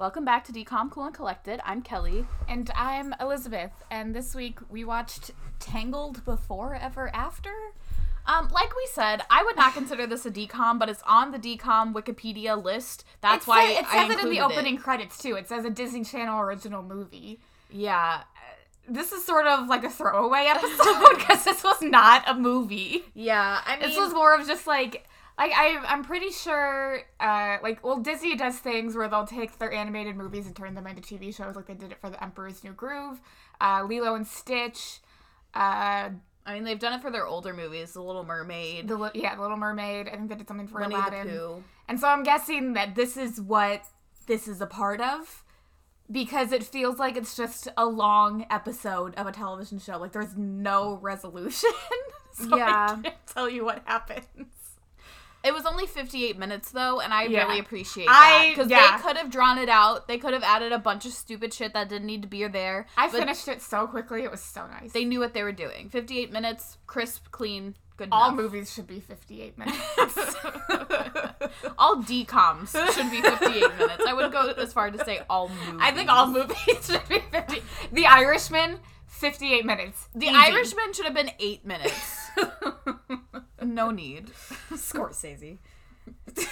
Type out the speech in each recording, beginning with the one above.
Welcome back to DCOM Cool and Collected. I'm Kelly. And I'm Elizabeth, and this week we watched Tangled Before Ever After. Um, like we said, I would not consider this a DCOM, but it's on the DCOM Wikipedia list. That's it why it I says it in the opening credits too. It says a Disney Channel original movie. Yeah, This is sort of like a throwaway episode because this was not a movie. yeah. I mean, This was more of just like like I I'm pretty sure uh like well Disney does things where they'll take their animated movies and turn them into TV shows like they did it for The Emperor's New Groove, uh Lilo and Stitch, uh I mean, they've done it for their older movies, The Little Mermaid, the Li- yeah, The Little Mermaid. I think they did something for Winnie Aladdin. And so I'm guessing that this is what this is a part of because it feels like it's just a long episode of a television show. Like there's no resolution. so Yeah. I can't tell you what happens. It was only 58 minutes though, and I Yeah. really appreciate that because yeah. they could have drawn it out. They could have added a bunch of stupid shit that didn't need to be there. I finished it so quickly. It was so nice. They knew what they were doing. 58 minutes, crisp, clean, good All enough. movies should be 58 minutes. all decoms should be 58 minutes. I wouldn't go as far to say all movies. I think all movies should be 50. The Irishman, 58 minutes. The Easy. Irishman should have been eight minutes. no need. Scorsese.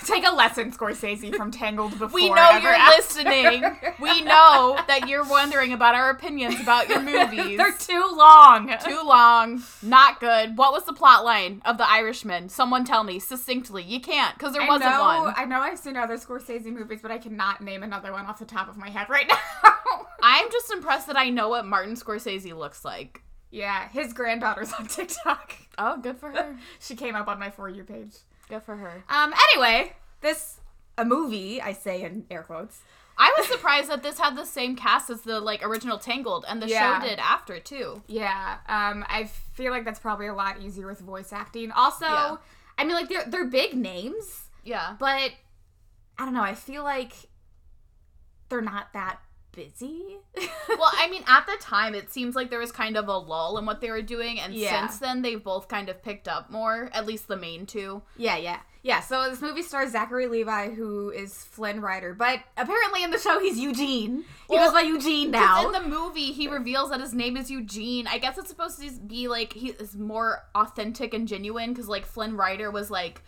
Take a lesson, Scorsese, from Tangled before. We know you're After. listening. We know that you're wondering about our opinions about your movies. They're too long. too long, not good. What was the plot line of The Irishman? Someone tell me succinctly. You can't because there I wasn't know, one. I know I've seen other Scorsese movies, but I cannot name another one off the top of my head right now. I'm just impressed that I know what Martin Scorsese looks like. Yeah, his granddaughter's on TikTok. Oh, good for her. She came up on my For You page. Good for her. Um, anyway, this, a movie, I say in air quotes. I was surprised that this had the same cast as the like original Tangled, and the Yeah. show did after too. Yeah, um, I feel like that's probably a lot easier with voice acting. Also, Yeah. I mean, like, they're, they're big names, Yeah. but I don't know, I feel like they're not that busy. well, I mean, at the time, it seems like there was kind of a lull in what they were doing, and Yeah. since then, they've both kind of picked up more. At least the main two. Yeah, yeah. Yeah, so this movie stars Zachary Levi, who is Flynn Rider, but apparently in the show he's Eugene. He Well, goes by Eugene now. in the movie, he reveals that his name is Eugene. I guess it's supposed to be like he is more authentic and genuine because like Flynn Rider was like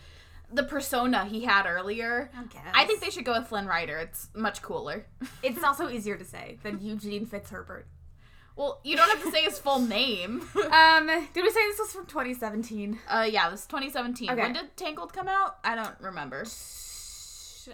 the persona he had earlier. I think they should go with Flynn Rider. It's much cooler. it's also easier to say than Eugene Fitzherbert. Well, you don't have to say his full name. Um, did we say this was from 2017? Uh, yeah, this is 2017. Okay. When did Tangled come out? I don't remember.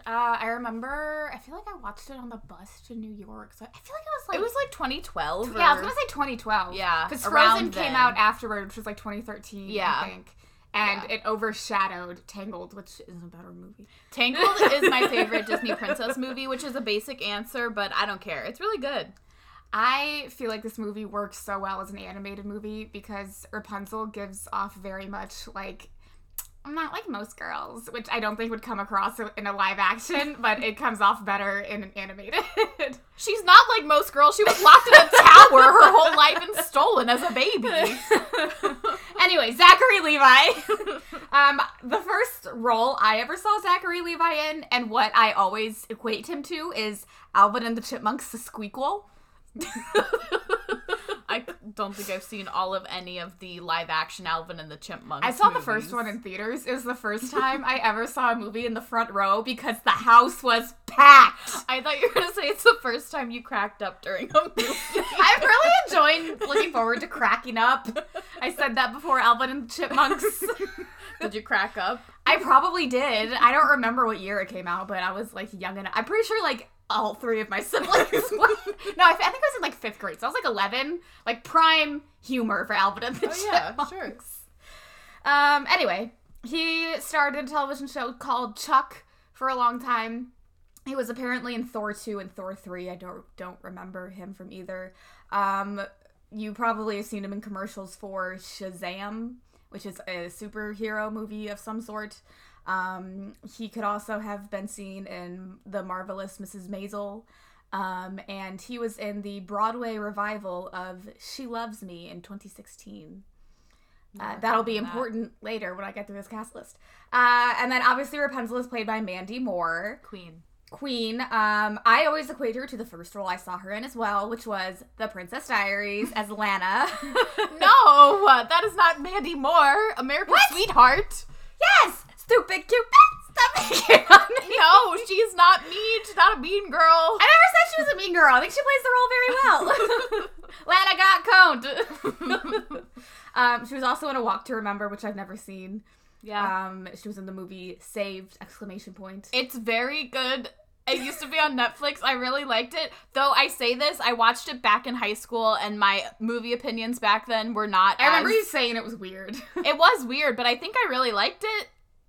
Uh, I remember. I feel like I watched it on the bus to New York. So I feel like it was like It was like 2012. yeah, I was gonna say 2012. Yeah, because Frozen came out afterward, which was like 2013. Yeah. I think. And Yeah. it overshadowed Tangled, which is a better movie. Tangled is my favorite Disney princess movie, which is a basic answer, but I don't care. It's really good. I feel like this movie works so well as an animated movie because Rapunzel gives off very much like I'm not like most girls, which I don't think would come across in a live action, but it comes off better in an animated. She's not like most girls. She was locked in a tower her whole life and stolen as a baby. anyway, Zachary Levi. um, the first role I ever saw Zachary Levi in, and what I always equate him to, is Alvin and the Chipmunks, the Squeakquel. I don't think I've seen all of any of the live action Alvin and the Chipmunks. I saw the first one in theaters. It was the first time I ever saw a movie in the front row because the house was packed. I thought you were gonna say it's the first time you cracked up during a movie. I'm really enjoying looking forward to cracking up. I said that before Alvin and the Chipmunks. Did you crack up? I probably did. I don't remember what year it came out, but I was like young enough. I'm pretty sure like all three of my siblings. no, I, th- I think I was in like fifth grade, so I was like 11. Like prime humor for Alvin and the Oh, yeah, sure. Um. Anyway, he started a television show called Chuck for a long time. He was apparently in Thor 2 and Thor 3. I don't don't remember him from either. Um, you probably have seen him in commercials for Shazam, which is a superhero movie of some sort. Um, he could also have been seen in The Marvelous Mrs. Maisel. Um, and he was in the Broadway revival of She Loves Me in 2016. Uh, that'll be heard that. important later when I get through this cast list. Uh, and then obviously Rapunzel is played by Mandy Moore. Queen. queen. Um, I always equate her to the first role I saw her in as well, which was The Princess Diaries as Lana. no, that is not Mandy Moore, America's what? sweetheart. Yes, stupid Cupid. Stop making on me. No, she's not mean. She's not a mean girl. I never said she was a mean girl. I think she plays the role very well. Lana got coned. um, she was also in A Walk to Remember, which I've never seen. Yeah. Um, she was in the movie Saved! Exclamation point. It's very good. It used to be on Netflix. I really liked it. Though I say this, I watched it back in high school, and my movie opinions back then were not. I as... remember you saying it was weird. it was weird, but I think I really liked it.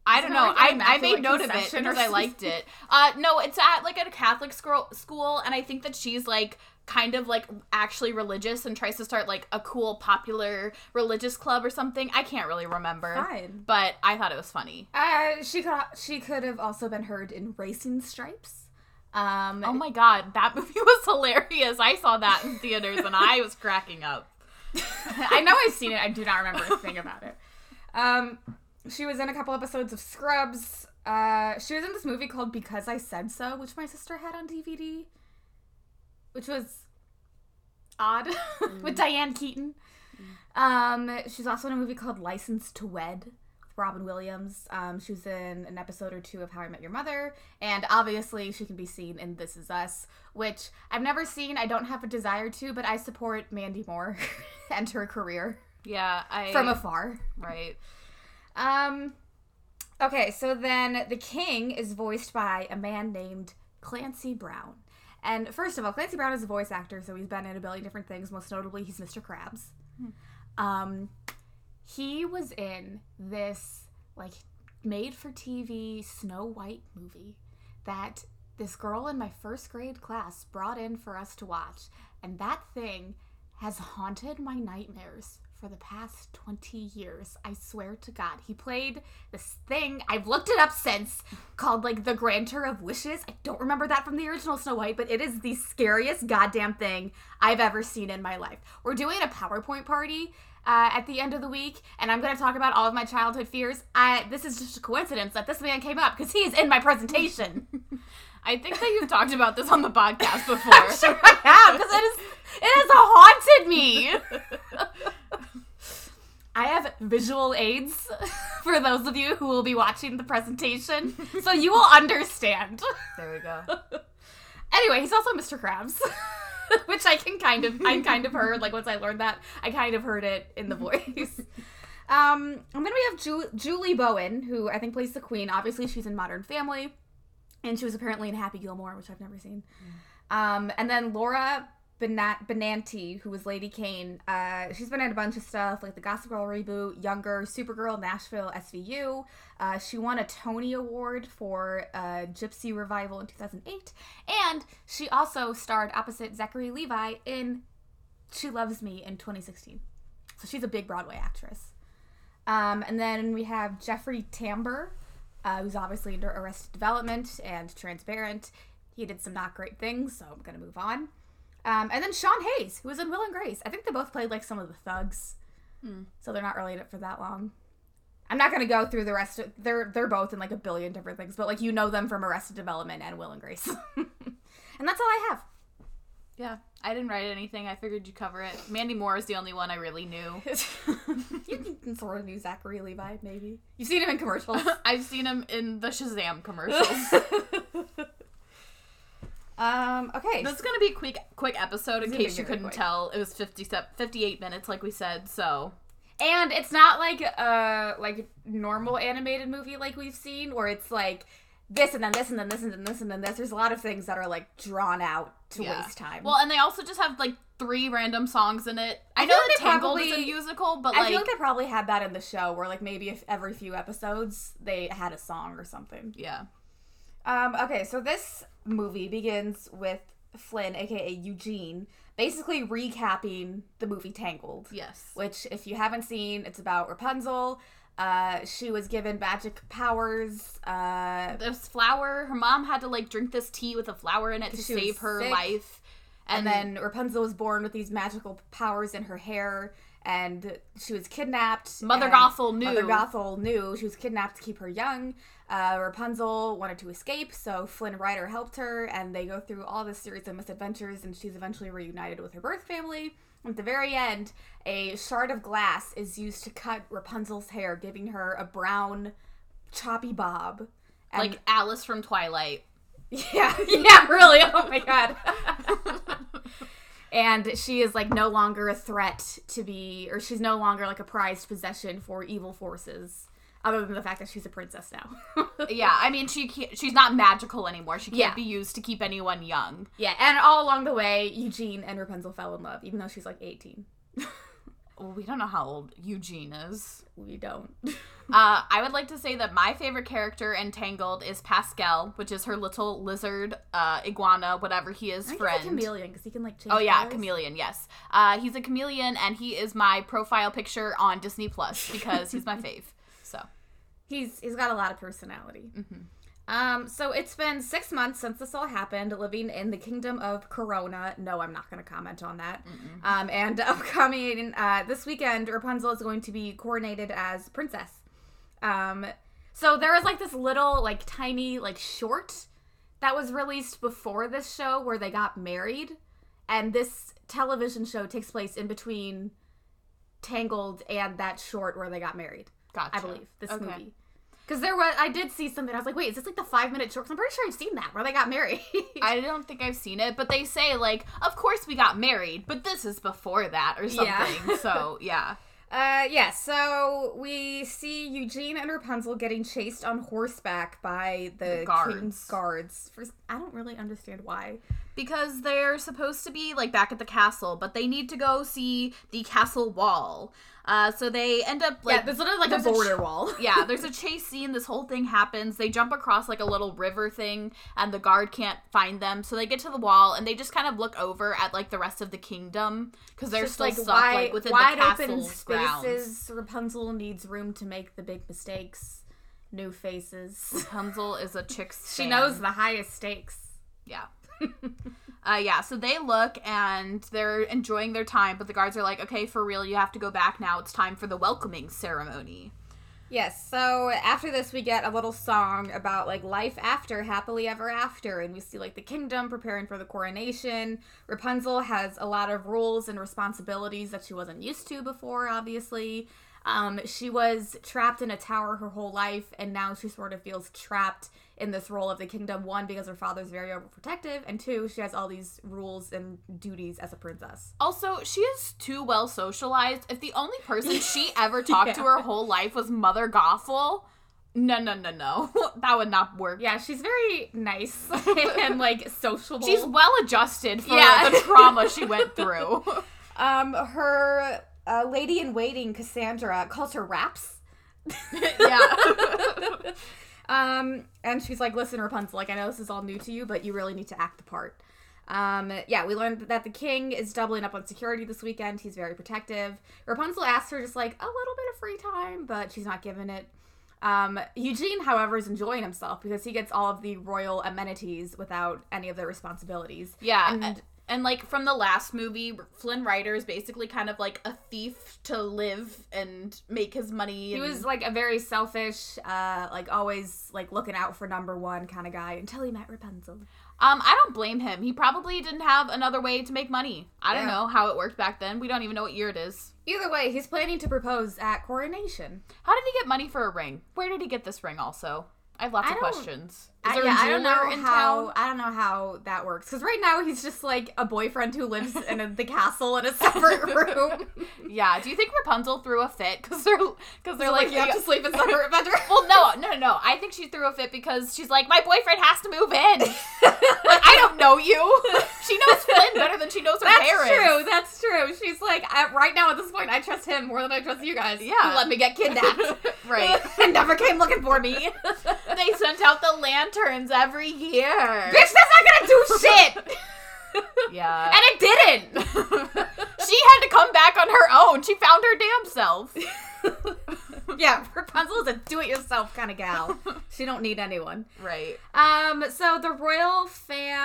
I don't know. Like I, I made note of it because I liked it. Uh, no, it's at like a Catholic school, school, and I think that she's like kind of like actually religious and tries to start like a cool popular religious club or something. I can't really remember. Fine. But I thought it was funny. Uh, she could she could have also been heard in Racing Stripes. Um, oh my god, that movie was hilarious. I saw that in theaters and I was cracking up. I know I've seen it. I do not remember a thing about it. Um, she was in a couple episodes of Scrubs. Uh, she was in this movie called Because I Said So, which my sister had on DVD which was odd mm. with Diane Keaton. Mm. Um, she's also in a movie called License to Wed with Robin Williams. Um, she was in an episode or two of How I Met Your Mother, and obviously she can be seen in This Is Us, which I've never seen. I don't have a desire to, but I support Mandy Moore and her career. Yeah, I from afar. Right. Um. Okay, so then the king is voiced by a man named Clancy Brown. And first of all, Clancy Brown is a voice actor, so he's been in a billion different things. Most notably, he's Mr. Krabs. Hmm. Um, he was in this like made-for-TV Snow White movie that this girl in my first grade class brought in for us to watch, and that thing has haunted my nightmares for the past 20 years. I swear to God. He played this thing, I've looked it up since, called like The Granter of Wishes. I don't remember that from the original Snow White, but it is the scariest goddamn thing I've ever seen in my life. We're doing a PowerPoint party. Uh, at the end of the week, and I'm going to talk about all of my childhood fears. I, this is just a coincidence that this man came up because he is in my presentation. I think that you've talked about this on the podcast before. I'm sure I have because it is it has haunted me. I have visual aids for those of you who will be watching the presentation, so you will understand. There we go. anyway, he's also Mr. Krabs, which I can kind of, I kind of heard. Like once I learned that, I kind of heard it in the voice. Um, and then we have Ju- Julie Bowen, who I think plays the Queen. Obviously, she's in Modern Family, and she was apparently in Happy Gilmore, which I've never seen. Mm. Um, and then Laura Benanti, who was Lady Caine, uh, she's been in a bunch of stuff like the Gossip Girl reboot, Younger, Supergirl, Nashville, SVU. Uh, she won a Tony Award for uh, Gypsy Revival in 2008, and she also starred opposite Zachary Levi in She Loves Me in 2016. So she's a big Broadway actress. Um, and then we have Jeffrey Tambor, uh, who's obviously under Arrested Development and Transparent. He did some not great things, so I'm gonna move on. Um, and then Sean Hayes, who was in Will and Grace. I think they both played like some of the thugs, hmm. so they're not really in it for that long. I'm not gonna go through the rest of they're they're both in like a billion different things, but like you know them from Arrested Development and Will and Grace, and that's all I have. Yeah, I didn't write anything. I figured you'd cover it. Mandy Moore is the only one I really knew. you can sort of knew Zachary Levi, maybe. You've seen him in commercials. I've seen him in the Shazam commercials. Um, okay. This is gonna be a quick quick episode in case you couldn't quick. tell. It was 50, 58 minutes, like we said, so and it's not like a like normal animated movie like we've seen where it's like this and then this and then this and then this and then this. There's a lot of things that are like drawn out to yeah. waste time. Well, and they also just have like three random songs in it. I, I know that Tangled probably, is a musical, but I like, feel like they probably had that in the show where like maybe if every few episodes they had a song or something. Yeah. Um, okay, so this movie begins with Flynn, aka Eugene, basically recapping the movie Tangled. Yes. Which, if you haven't seen, it's about Rapunzel. Uh, she was given magic powers. Uh, this flower, her mom had to like drink this tea with a flower in it to save her sick. life. And, and then Rapunzel was born with these magical powers in her hair, and she was kidnapped. Mother Gothel knew. Mother Gothel knew she was kidnapped to keep her young. Uh, Rapunzel wanted to escape, so Flynn Rider helped her, and they go through all this series of misadventures, and she's eventually reunited with her birth family. At the very end, a shard of glass is used to cut Rapunzel's hair, giving her a brown, choppy bob. And like Alice from Twilight. yeah, yeah, really. Oh my god. and she is like no longer a threat to be, or she's no longer like a prized possession for evil forces. Other than the fact that she's a princess now. Yeah, I mean she she's not magical anymore. She can't Yeah. be used to keep anyone young. yeah, and all along the way, Eugene and Rapunzel fell in love, even though she's like 18. Well, we don't know how old Eugene is. We don't. Uh, I would like to say that my favorite character in Tangled is Pascal, which is her little lizard, uh, iguana, whatever he is, I friend. he's a chameleon because he can like change. Oh yeah, colors. chameleon. Yes, uh, he's a chameleon, and he is my profile picture on Disney Plus because he's my fave. So He's he's got a lot of personality. Mm-hmm. Um, so it's been six months since this all happened, living in the kingdom of Corona. No, I'm not going to comment on that. Um, and upcoming uh, this weekend, Rapunzel is going to be coronated as princess. Um, so there was like this little, like tiny, like short that was released before this show where they got married, and this television show takes place in between Tangled and that short where they got married. gotcha. I believe this Okay. movie. Because there was, I did see something. I was like, wait, is this like the five minute short? 'Cause I'm pretty sure I've seen that where they got married. I don't think I've seen it, but they say like, of course we got married, but this is before that or something. Yeah. so yeah. uh, yeah. So we see Eugene and Rapunzel getting chased on horseback by the, The guards. guards. For, I don't really understand why. Because they're supposed to be like back at the castle, but they need to go see the castle wall. Uh, so they end up like yeah, there's literally like a there's a border ch- wall. yeah, there's a chase scene. This whole thing happens. They jump across like a little river thing, and the guard can't find them. So they get to the wall, and they just kind of look over at like the rest of the kingdom because they're Just still like stuck wide, like within wide the castle open grounds. spaces. Rapunzel needs room to make the big mistakes. New faces. Rapunzel is a chick's. She knows the highest stakes. Yeah. Uh, yeah, so they look and they're enjoying their time, but the guards are like, okay, for real, you have to go back now. It's time for the welcoming ceremony. Yes, so after this, we get a little song about like life after happily ever after, and we see like the kingdom preparing for the coronation. Rapunzel has a lot of rules and responsibilities that she wasn't used to before, obviously. Um, she was trapped in a tower her whole life, and now she sort of feels trapped in this role of the kingdom. One, because her father's very overprotective, and two, she has all these rules and duties as a princess. Also, she is too well socialized. If the only person she ever talked to her whole life was Mother Gothel, no, no, no, no. that would not work. Yeah, she's very nice and like sociable. She's well adjusted for Yeah. the trauma she went through. Um, her uh, lady in waiting, Cassandra, calls her Raps. yeah. Um, and she's like, "Listen, Rapunzel, like I know this is all new to you, but you really need to act the part." Um, yeah, we learned that the king is doubling up on security this weekend. He's very protective. Rapunzel asks her just like a little bit of free time, but she's not giving it. Um, Eugene, however, is enjoying himself because he gets all of the royal amenities without any of the responsibilities. Yeah. And- And, like from the last movie, Flynn Rider is basically kind of like a thief to live and make his money. He was like a very selfish, uh, like always like looking out for number one kind of guy until he met Rapunzel. Um, I don't blame him. He probably didn't have another way to make money. I don't know how it worked back then. We don't even know what year it is. Either way, he's planning to propose at coronation. How did he get money for a ring? Where did he get this ring also? I have lots I of questions. I, Is there yeah, a I don't know how town? I don't know how that works because right now he's just like a boyfriend who lives in a, the castle in a separate room. Yeah. Do you think Rapunzel threw a fit because they're because they're like, you have to sleep in separate bedrooms. Well, no, no, no, no. I think she threw a fit because she's like, my boyfriend has to move in. like, I don't know you. She knows Flynn better than she knows her That's parents. That's true. That's true. She's like, I, right now at this point, I trust him more than I trust you guys. Yeah. who let me get kidnapped. Right. and never came looking for me. They sent out the lanterns every year. Bitch, that's not gonna do shit. Yeah. and it didn't. she had to come back on her own. She found her damn self. yeah, Rapunzel is a do-it-yourself kind of gal. She don't need anyone. Right. Um, so the royal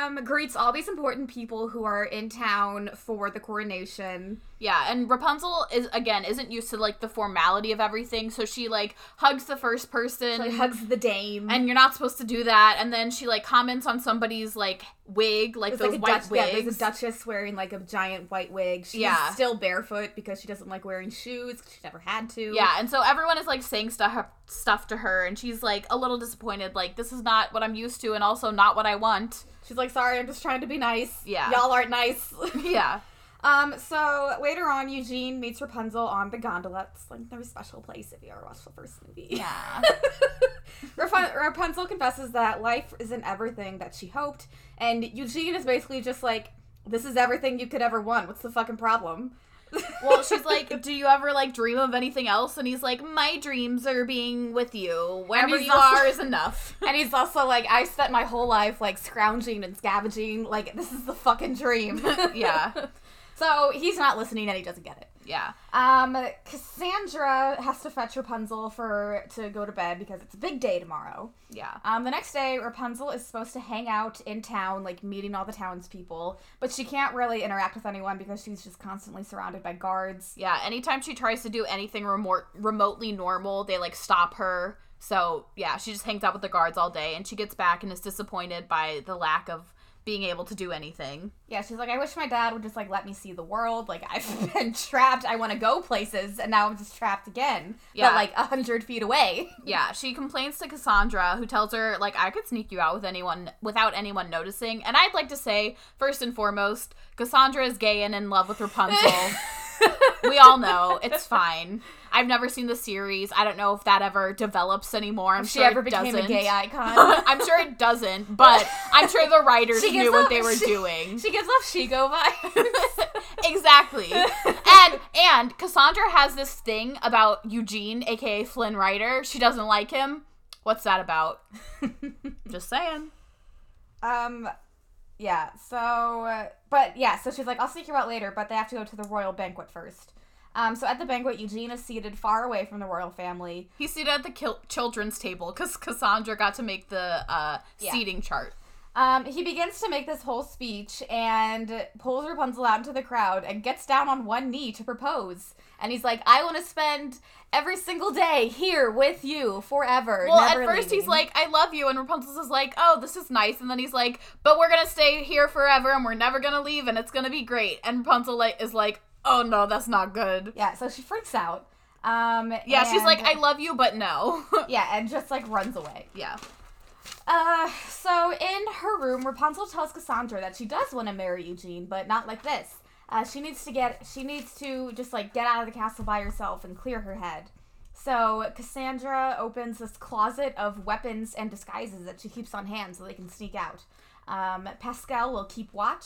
fam greets all these important people who are in town for the coronation. Yeah, and Rapunzel is again isn't used to like the formality of everything, so she like hugs the first person, she, like, hugs the dame, and you're not supposed to do that. And then she like comments on somebody's like wig, like there's those like white Dutch, wigs. Yeah, there's a duchess wearing like a giant white wig. She's yeah. still barefoot because she doesn't like wearing shoes. She never had to. Yeah, and so everyone is like saying stuff stuff to her, and she's like a little disappointed. Like this is not what I'm used to, and also not what I want. She's like, sorry, I'm just trying to be nice. Yeah, y'all aren't nice. yeah. Um, so later on, Eugene meets Rapunzel on the gondola. It's like very special place if you ever watched the first movie. Yeah. Rapunzel confesses that life isn't everything that she hoped, and Eugene is basically just like, "This is everything you could ever want. What's the fucking problem?" Well, she's like, "Do you ever like dream of anything else?" And he's like, "My dreams are being with you. Wherever you also, are is enough." And he's also like, "I spent my whole life like scrounging and scavenging. Like this is the fucking dream." yeah. So he's not listening and he doesn't get it. Yeah. Um, Cassandra has to fetch Rapunzel for to go to bed because it's a big day tomorrow. Yeah. Um, the next day, Rapunzel is supposed to hang out in town, like meeting all the townspeople, but she can't really interact with anyone because she's just constantly surrounded by guards. Yeah. Anytime she tries to do anything remote, remotely normal, they like stop her. So yeah, she just hangs out with the guards all day, and she gets back and is disappointed by the lack of being able to do anything. Yeah, she's like, I wish my dad would just like let me see the world. Like I've been trapped. I want to go places, and now I'm just trapped again. Yeah, but, like a hundred feet away. yeah, she complains to Cassandra, who tells her like I could sneak you out with anyone without anyone noticing. And I'd like to say first and foremost, Cassandra is gay and in love with Rapunzel. we all know it's fine. I've never seen the series. I don't know if that ever develops anymore. I'm if sure ever it became doesn't. a gay icon. I'm sure it doesn't, but I'm sure the writers knew off, what they were she, doing. She gives off Shego vibes. exactly. and and Cassandra has this thing about Eugene, aka Flynn Rider. She doesn't like him. What's that about? Just saying. Um, yeah. So, but yeah. So she's like, "I'll sneak you out later," but they have to go to the royal banquet first. Um, so at the banquet, Eugene is seated far away from the royal family. He's seated at the kil- children's table because Cassandra got to make the uh, yeah. seating chart. Um, he begins to make this whole speech and pulls Rapunzel out into the crowd and gets down on one knee to propose. And he's like, I want to spend every single day here with you forever. Well, at first leaving. he's like, I love you. And Rapunzel is like, oh, this is nice. And then he's like, but we're going to stay here forever and we're never going to leave and it's going to be great. And Rapunzel like, is like, oh no, that's not good. Yeah, so she freaks out. Um, yeah, she's like, I love you, but no. yeah, and just like runs away. Yeah. Uh, so in her room, Rapunzel tells Cassandra that she does want to marry Eugene, but not like this. Uh, she needs to get, she needs to just like get out of the castle by herself and clear her head. So Cassandra opens this closet of weapons and disguises that she keeps on hand so they can sneak out. Um, Pascal will keep watch,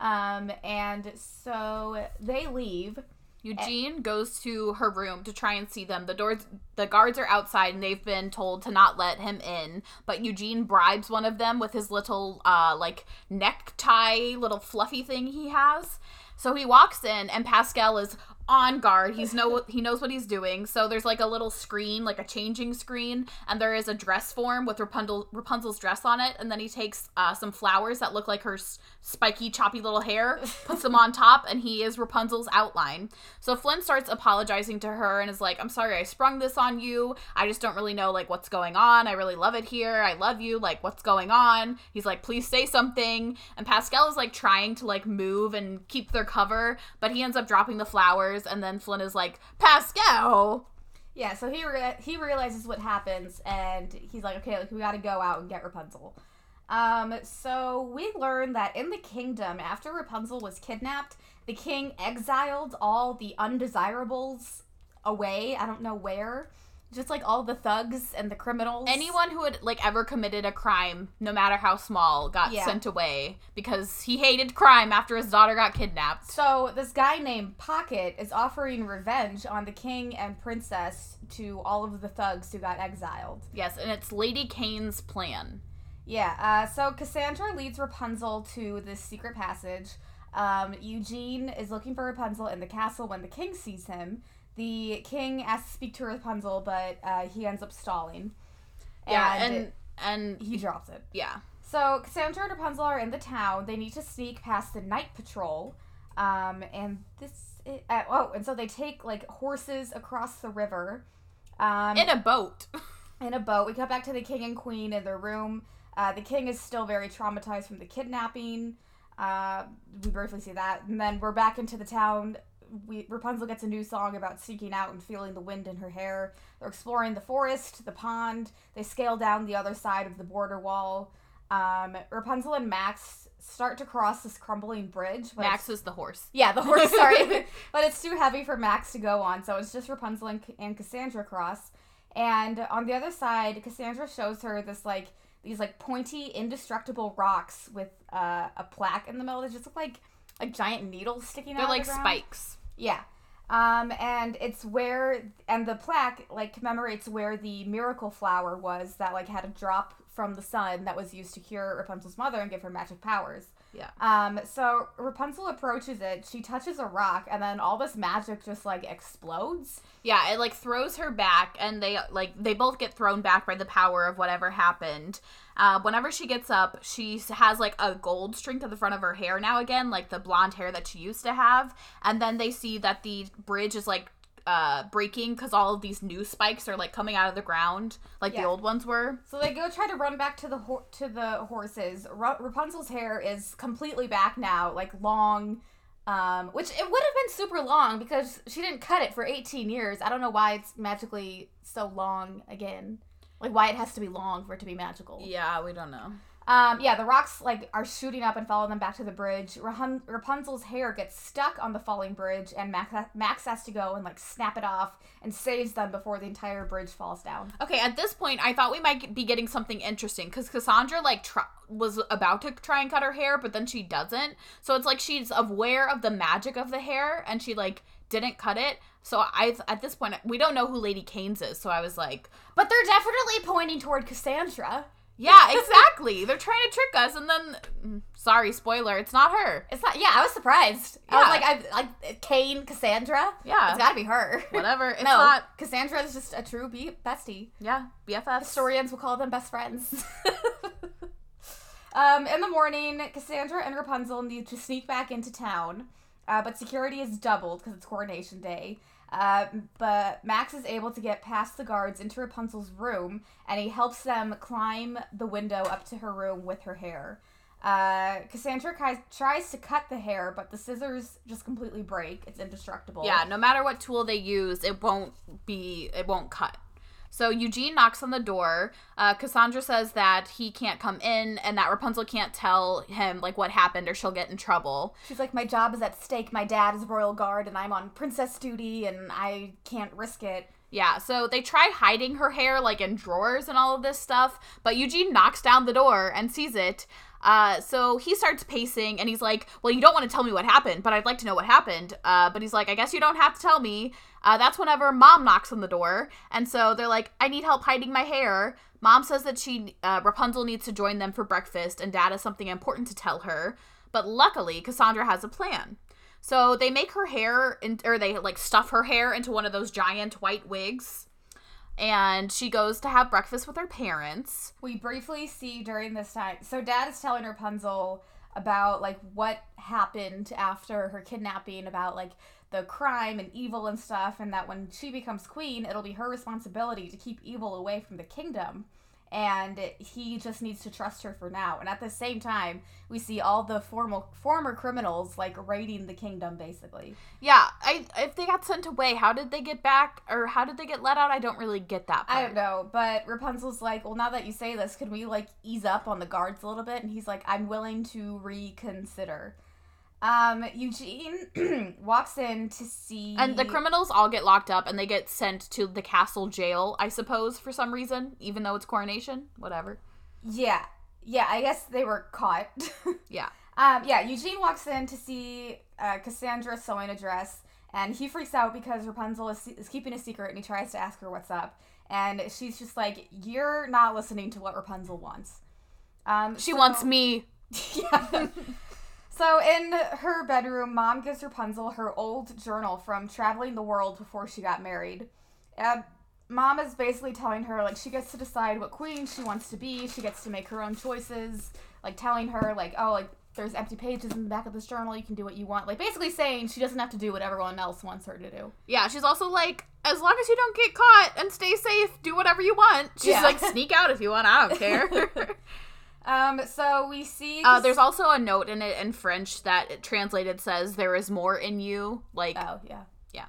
um, and so they leave. Eugene goes to her room to try and see them. The doors the guards are outside and they've been told to not let him in, but Eugene bribes one of them with his little uh like necktie little fluffy thing he has. So he walks in and Pascal is on guard. He's know he knows what he's doing. So there's like a little screen, like a changing screen, and there is a dress form with Rapunzel, Rapunzel's dress on it. And then he takes uh, some flowers that look like her spiky, choppy little hair, puts them on top, and he is Rapunzel's outline. So Flynn starts apologizing to her and is like, "I'm sorry, I sprung this on you. I just don't really know like what's going on. I really love it here. I love you. Like what's going on?" He's like, "Please say something." And Pascal is like trying to like move and keep their cover, but he ends up dropping the flowers and then Flynn is like, Pascal. Yeah, so he re- he realizes what happens, and he's like, okay, like, we got to go out and get Rapunzel. Um, so we learn that in the kingdom, after Rapunzel was kidnapped, the king exiled all the undesirables away. I don't know where just like all the thugs and the criminals. Anyone who had like ever committed a crime, no matter how small, got yeah. sent away because he hated crime after his daughter got kidnapped. So this guy named Pocket is offering revenge on the king and princess to all of the thugs who got exiled. Yes, and it's Lady Caine's plan. Yeah, uh, so Cassandra leads Rapunzel to this secret passage. Um, Eugene is looking for Rapunzel in the castle when the king sees him. The king asks to speak to Rapunzel, but uh, he ends up stalling. Yeah, and and, and he drops it. Yeah. So Cassandra and Rapunzel are in the town. They need to sneak past the night patrol. Um, and this, is, uh, oh, and so they take like horses across the river. Um, in a boat. in a boat. We cut back to the king and queen in their room. Uh, the king is still very traumatized from the kidnapping. Uh, we briefly see that, and then we're back into the town. We Rapunzel gets a new song about seeking out and feeling the wind in her hair. They're exploring the forest, the pond. They scale down the other side of the border wall. Um, Rapunzel and Max start to cross this crumbling bridge. Max is the horse. Yeah, the horse. Sorry, but it's too heavy for Max to go on, so it's just Rapunzel and, and Cassandra cross. And on the other side, Cassandra shows her this like these like pointy, indestructible rocks with uh, a plaque in the middle. They just look like like giant needles sticking out. They're out. like of the ground. spikes. Yeah. Um, and it's where and the plaque like commemorates where the miracle flower was that like had a drop from the sun that was used to cure Rapunzel's mother and give her magic powers. Yeah. Um, so Rapunzel approaches it, she touches a rock, and then all this magic just like explodes. Yeah, it like throws her back, and they like they both get thrown back by the power of whatever happened. Uh, whenever she gets up, she has like a gold string to the front of her hair now again, like the blonde hair that she used to have. And then they see that the bridge is like uh breaking because all of these new spikes are like coming out of the ground like Yeah. the old ones were So they go try to run back to the ho- to the horses. Ra- Rapunzel's hair is completely back now, like long, um, which it would have been super long because she didn't cut it for 18 years. I don't know why it's magically so long again. Like why it has to be long for it to be magical. yeah we don't know Um, yeah, the rocks like are shooting up and follow them back to the bridge. Rahun- Rapunzel's hair gets stuck on the falling bridge, and Max, Max has to go and like snap it off and saves them before the entire bridge falls down. Okay, at this point, I thought we might be getting something interesting because Cassandra like tr- was about to try and cut her hair, but then she doesn't. So it's like she's aware of the magic of the hair, and she like didn't cut it. So I at this point we don't know who Lady Caine's is. So I was like, But they're definitely pointing toward Cassandra. Yeah, exactly. They're trying to trick us, and then sorry, spoiler, it's not her. It's not. Yeah, I was surprised. I was Yeah. like, I like Caine, Cassandra. Yeah. it's got to be her. Whatever. It's no, not. Cassandra is just a true be- bestie. Yeah, BFF. Historians will call them best friends. um, in the morning, Cassandra and Rapunzel need to sneak back into town, uh, but security is doubled because it's coronation day. Uh, but Max is able to get past the guards into Rapunzel's room, and he helps them climb the window up to her room with her hair. Uh, Cassandra ki- tries to cut the hair, but the scissors just completely break. It's indestructible. Yeah, no matter what tool they use, it won't be, it won't cut. So Eugene knocks on the door. Uh, Cassandra says that he can't come in and that Rapunzel can't tell him like what happened or she'll get in trouble. She's like, my job is at stake. My dad is royal guard, and I'm on princess duty, and I can't risk it. Yeah, so they try hiding her hair like in drawers and all of this stuff, but Eugene knocks down the door and sees it. Uh, so he starts pacing and he's like, Well, you don't want to tell me what happened, but I'd like to know what happened. Uh, but he's like, I guess you don't have to tell me. Uh, that's whenever mom knocks on the door. And so they're like, I need help hiding my hair. Mom says that she, uh, Rapunzel needs to join them for breakfast and dad has something important to tell her. But luckily, Cassandra has a plan. So they make her hair, in, or they like stuff her hair into one of those giant white wigs. And she goes to have breakfast with her parents. We briefly see during this time. So dad is telling Rapunzel about like what happened after her kidnapping, about like the crime and evil and stuff, and that when she becomes queen, it'll be her responsibility to keep evil away from the kingdom. And he just needs to trust her for now. And at the same time, we see all the formal former criminals like raiding the kingdom, basically. Yeah, I if they got sent away, how did they get back, or how did they get let out? I don't really get that. Part. I don't know, but Rapunzel's like, well, now that you say this, can we like ease up on the guards a little bit? And he's like, I'm willing to reconsider. Um, Eugene walks in to see, And the criminals all get locked up, and they get sent to the castle jail, I suppose, for some reason, even though it's coronation. Whatever. Yeah, yeah, I guess they were caught. Yeah. um, yeah, Eugene walks in to see uh, Cassandra sewing a dress, and he freaks out because Rapunzel is, is keeping a secret, and he tries to ask her what's up, and she's just like, "You're not listening to what Rapunzel wants." Um, She so- wants me. yeah. So in her bedroom, mom gives Rapunzel her old journal from traveling the world before she got married. And mom is basically telling her like she gets to decide what queen she wants to be. She gets to make her own choices. Like telling her like oh like there's empty pages in the back of this journal. You can do what you want. Like basically saying she doesn't have to do what everyone else wants her to do. Yeah, she's also like, as long as you don't get caught and stay safe, do whatever you want. She's Yeah. like, sneak out if you want. I don't care. Um, so we see. uh, there's also a note in it in French that it translated says, "There is more in you." Like, Oh yeah. Yeah.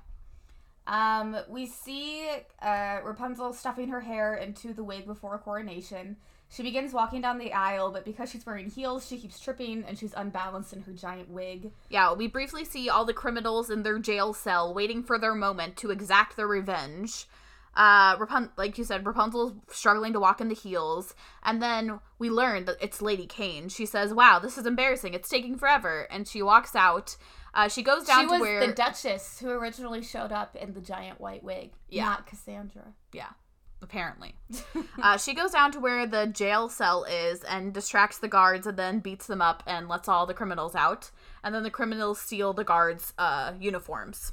Um, we see uh, Rapunzel stuffing her hair into the wig before a coronation. She begins walking down the aisle, but because she's wearing heels, she keeps tripping and she's unbalanced in her giant wig. yeah, we briefly see all the criminals in their jail cell waiting for their moment to exact their revenge. Uh, Rapun- like you said, Rapunzel's struggling to walk in the heels, and then we learn that it's Lady Caine. She says, "Wow, this is embarrassing. It's taking forever," and she walks out. Uh, she goes down she to was where the Duchess who originally showed up in the giant white wig, Yeah. not Cassandra. Yeah, apparently. uh, she goes down to where the jail cell is and distracts the guards and then beats them up and lets all the criminals out. And then the criminals steal the guards' uh, uniforms.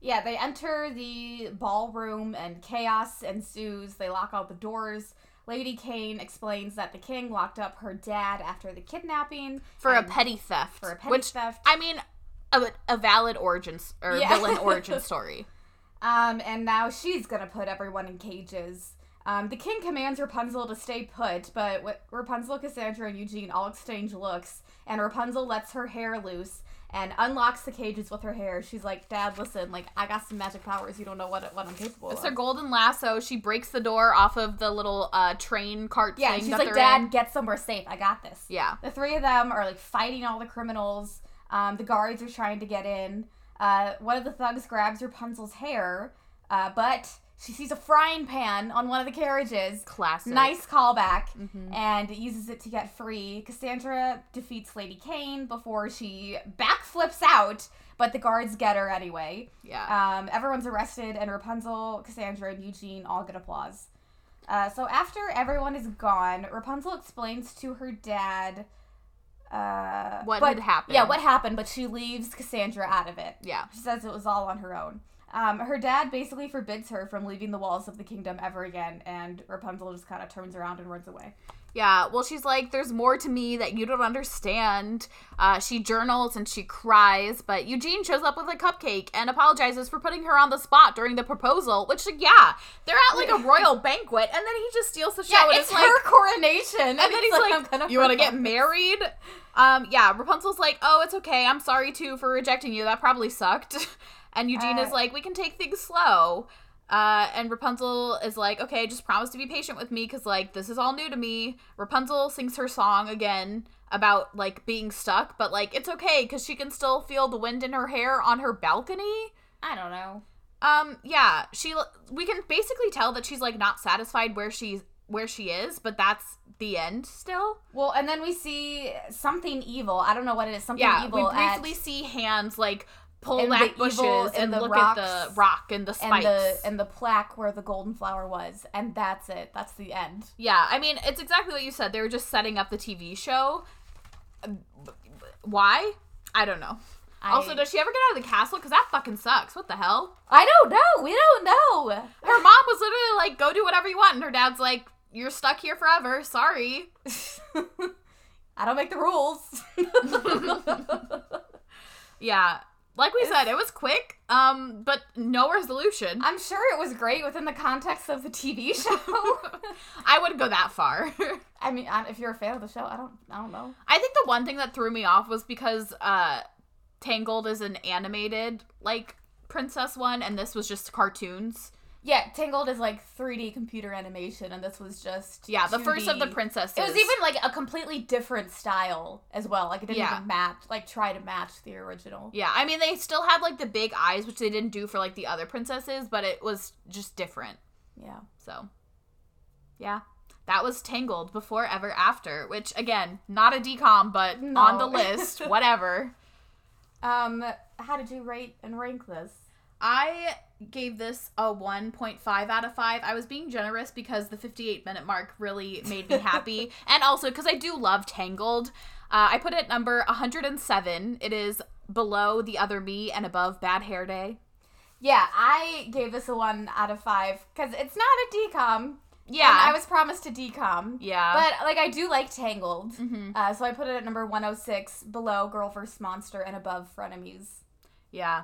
Yeah, they enter the ballroom and chaos ensues. They lock out the doors. Lady Caine explains that the king locked up her dad after the kidnapping For a petty theft. for a petty which, theft. I mean, a, a valid origin or Yeah. villain origin story. Um, and now she's gonna put everyone in cages. Um, the king commands Rapunzel to stay put, but Rapunzel, Cassandra, and Eugene all exchange looks, and Rapunzel lets her hair loose and unlocks the cages with her hair. She's like, "Dad, listen, like I got some magic powers. You don't know what what I'm capable of. It's of." her golden lasso. She breaks the door off of the little uh, train cart yeah, she's that like, "Dad, in. get somewhere safe. I got this." Yeah. The three of them are like fighting all the criminals. Um, the guards are trying to get in. Uh, one of the thugs grabs Rapunzel's hair, uh, but she sees a frying pan on one of the carriages. Classic. Nice callback, Mhm. and uses it to get free. Cassandra defeats Lady Caine before she backflips out, but the guards get her anyway. Yeah. Um, everyone's arrested, and Rapunzel, Cassandra, and Eugene all get applause. Uh, so after everyone is gone, Rapunzel explains to her dad uh, What but- had happened. Yeah, what happened, but she leaves Cassandra out of it. yeah. She says it was all on her own. Um, her dad basically forbids her from leaving the walls of the kingdom ever again, and Rapunzel just kind of turns around and runs away. Yeah, well, she's like, there's more to me that you don't understand. Uh, she journals and she cries, but Eugene shows up with a cupcake and apologizes for putting her on the spot during the proposal. Which, like, yeah, they're at like a royal banquet, and then he just steals the show. Yeah, and it's is her like, coronation, and then he's "I'm like, "You want to get married?" Um, yeah, Rapunzel's like, "Oh, it's okay. I'm sorry too for rejecting you. That probably sucked." and Eugene Uh, is like, "We can take things slow." Uh, and Rapunzel is like, "Okay, just promise to be patient with me, cause like this is all new to me." Rapunzel sings her song again about like being stuck, but like it's okay, cause she can still feel the wind in her hair on her balcony. I don't know. Um, yeah, she. We can basically tell that she's like not satisfied where she's where she is, but that's the end still. Well, and then we see something evil. I don't know what it is. Something evil. Yeah, evil we briefly at, see hands like pull And back bushes in and the look at the rock and the and spikes. the and the plaque where the golden flower was, and that's it. That's the end. yeah, I mean, it's exactly what you said. They were just setting up the TV show. Um, Why? I don't know. I, Also, does she ever get out of the castle? Because that fucking sucks. What the hell? I don't know. We don't know. Her mom was literally like, "Go do whatever you want," and her dad's like, "You're stuck here forever. Sorry." I don't make the rules. Yeah, like we said, it was quick. Um, but no resolution. I'm sure it was great within the context of the TV show. I wouldn't go that far. I mean, if you're a fan of the show, I don't, I don't know. I think the one thing that threw me off was because uh Tangled is an animated like princess one and this was just cartoons. Yeah, Tangled is like 3D computer animation, and this was just Yeah, the first of the princesses. It was even like a completely different style as well. Like it didn't Yeah. even match, like try to match the original. Yeah, I mean they still had like the big eyes which they didn't do for like the other princesses, but it was just different. Yeah. So Yeah. That was Tangled before ever after, which again, not a DCOM, but on the list, whatever. Um, how did you rate and rank this? I gave this a 1.5 out of 5. I was being generous because the 58 minute mark really made me happy. and also because I do love Tangled. Uh, I put it at number 107. It is below The Other Me and above Bad Hair Day. Yeah, I gave this a one out of five because it's not a DCOM. Yeah. And I was promised a DCOM. Yeah. But like I do like Tangled. Mhm. Uh, so I put it at number 106, below Girl vs. Monster, and above Frenemies. Yeah.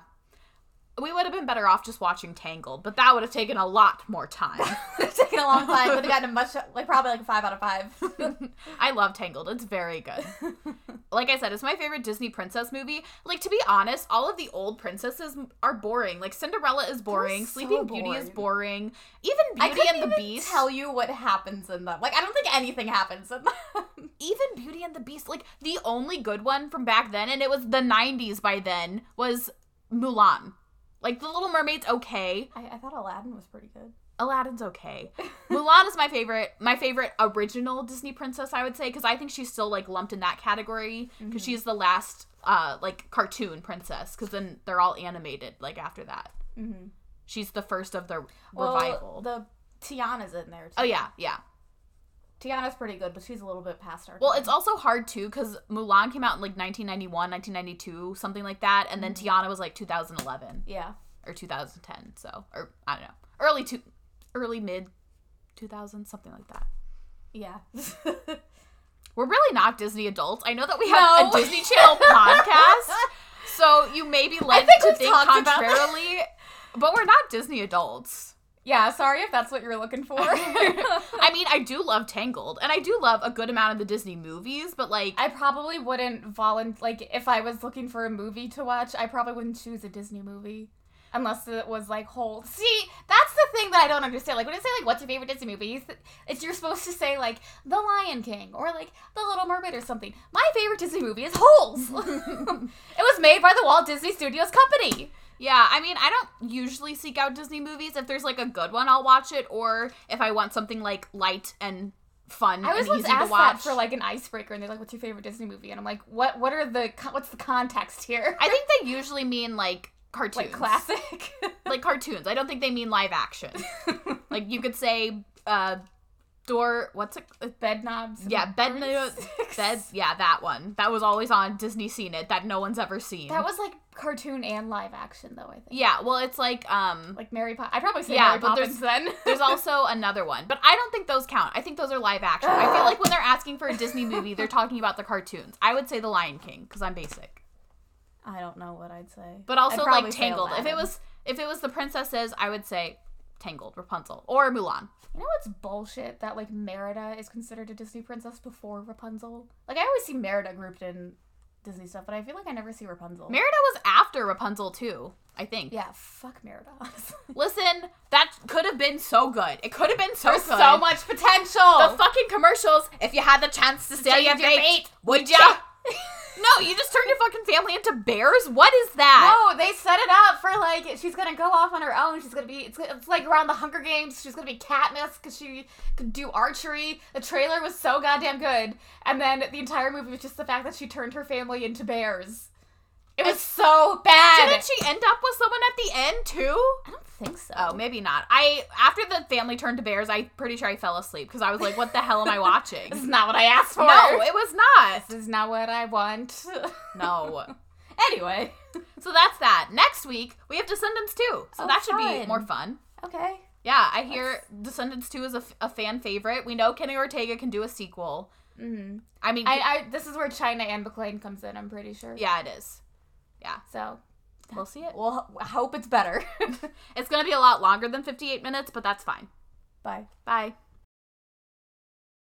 We would have been better off just watching Tangled, but that would have taken a lot more time. it's taken a long time, but it got a much like probably like a five out of five. I love Tangled. It's very good. Like I said, it's my favorite Disney princess movie. Like to be honest, all of the old princesses are boring. Like Cinderella is boring, so Sleeping Beauty is boring. Even Beauty and the Beast. tell you what happens in them. Like I don't think anything happens in them. even Beauty and the Beast, like the only good one from back then, and it was the 90s by then, was Mulan. Like The Little Mermaid's okay. I, I thought Aladdin was pretty good. Aladdin's okay. Mulan is my favorite, my favorite original Disney princess, I would say, because I think she's still like lumped in that category because she's the last uh like cartoon princess. Because then they're all animated like after that. Mm-hmm. She's the first of the Well, revival. the Tiana's in there. Too. oh yeah, yeah. Tiana's pretty good, but she's a little bit past her. Well, time. it's also hard too because Mulan came out in like 1991, 1992, something like that, and then mm-hmm. Tiana was like 2011 yeah. or 2010. So, or I don't know, early to early mid 2000s, something like that. Yeah. We're really not Disney adults. I know that we have No. a Disney Channel podcast, so you may be led think to think contrarily, but we're not Disney adults. Yeah. Sorry if that's what you're looking for. I mean, I do love Tangled, and I do love a good amount of the Disney movies, but like, I probably wouldn't volunteer. Like, if I was looking for a movie to watch, I probably wouldn't choose a Disney movie. Unless it was like whole. See, that's the thing that I don't understand. Like when I say like, "What's your favorite Disney movie?" It's, it's you're supposed to say like The Lion King or like The Little Mermaid or something. My favorite Disney movie is Holes. it was made by the Walt Disney Studios Company. Yeah, I mean, I don't usually seek out Disney movies. If there's like a good one, I'll watch it, or if I want something like light and fun I was and easy to asked watch. that for like an icebreaker, and they're like, "What's your favorite Disney movie?" And I'm like, "What? What are the? What's the context here?" I think they usually mean like cartoons, like classic. like cartoons. I don't think they mean live action. like you could say, uh, door. What's it? Bedknobs. Yeah, Bedknobs bed. Yeah, that one. That was always on Disney Seen It that no one's ever seen. That was like cartoon and live action, though. I think. yeah, well, it's like um. Like Mary Poppins. I'd probably say Yeah, Mary but Poppins then. There's also another one, but I don't think those count. I think those are live action. I feel like when they're asking for a Disney movie, they're talking about the cartoons. I would say The Lion King because I'm basic, I don't know what I'd say. but also like Tangled. If it was if it was the princesses, I would say Tangled, Rapunzel, or Mulan. You know what's bullshit? That like Merida is considered a Disney princess before Rapunzel. Like I always see Merida grouped in Disney stuff, but I feel like I never see Rapunzel. Merida was after Rapunzel too. I think. yeah, fuck Merida. Listen, that could have been so good. It could have been so There's good. so much potential. The fucking commercials. If you had the chance to steal your fate, would ya? no, you just turned your fucking family into bears. What is that? No, they set it up for like she's gonna go off on her own. She's gonna be it's, it's like around the Hunger Games. She's gonna be Katniss because she could do archery. The trailer was so goddamn good, and then the entire movie was just the fact that she turned her family into bears. It was so bad. Didn't she end up with someone at the end too? I don't think so. Oh, maybe not. I after the family turned to bears, I'm pretty sure I fell asleep because I was like, "What the hell am I watching?" this is not what I asked for. no, it was not. this is not what I want. No. anyway, So that's that. Next week we have Descendants 2. So Oh, that should be more fun. okay. Yeah, I hear Descendants 2 is a, f- a fan favorite. We know Kenny Ortega can do a sequel. hmm I mean, I, I this is where China Anne McClain comes in. I'm pretty sure. yeah, it is. So We'll see it. we'll h- hope it's better. It's going to be a lot longer than 58 minutes, but that's fine. Bye. Bye.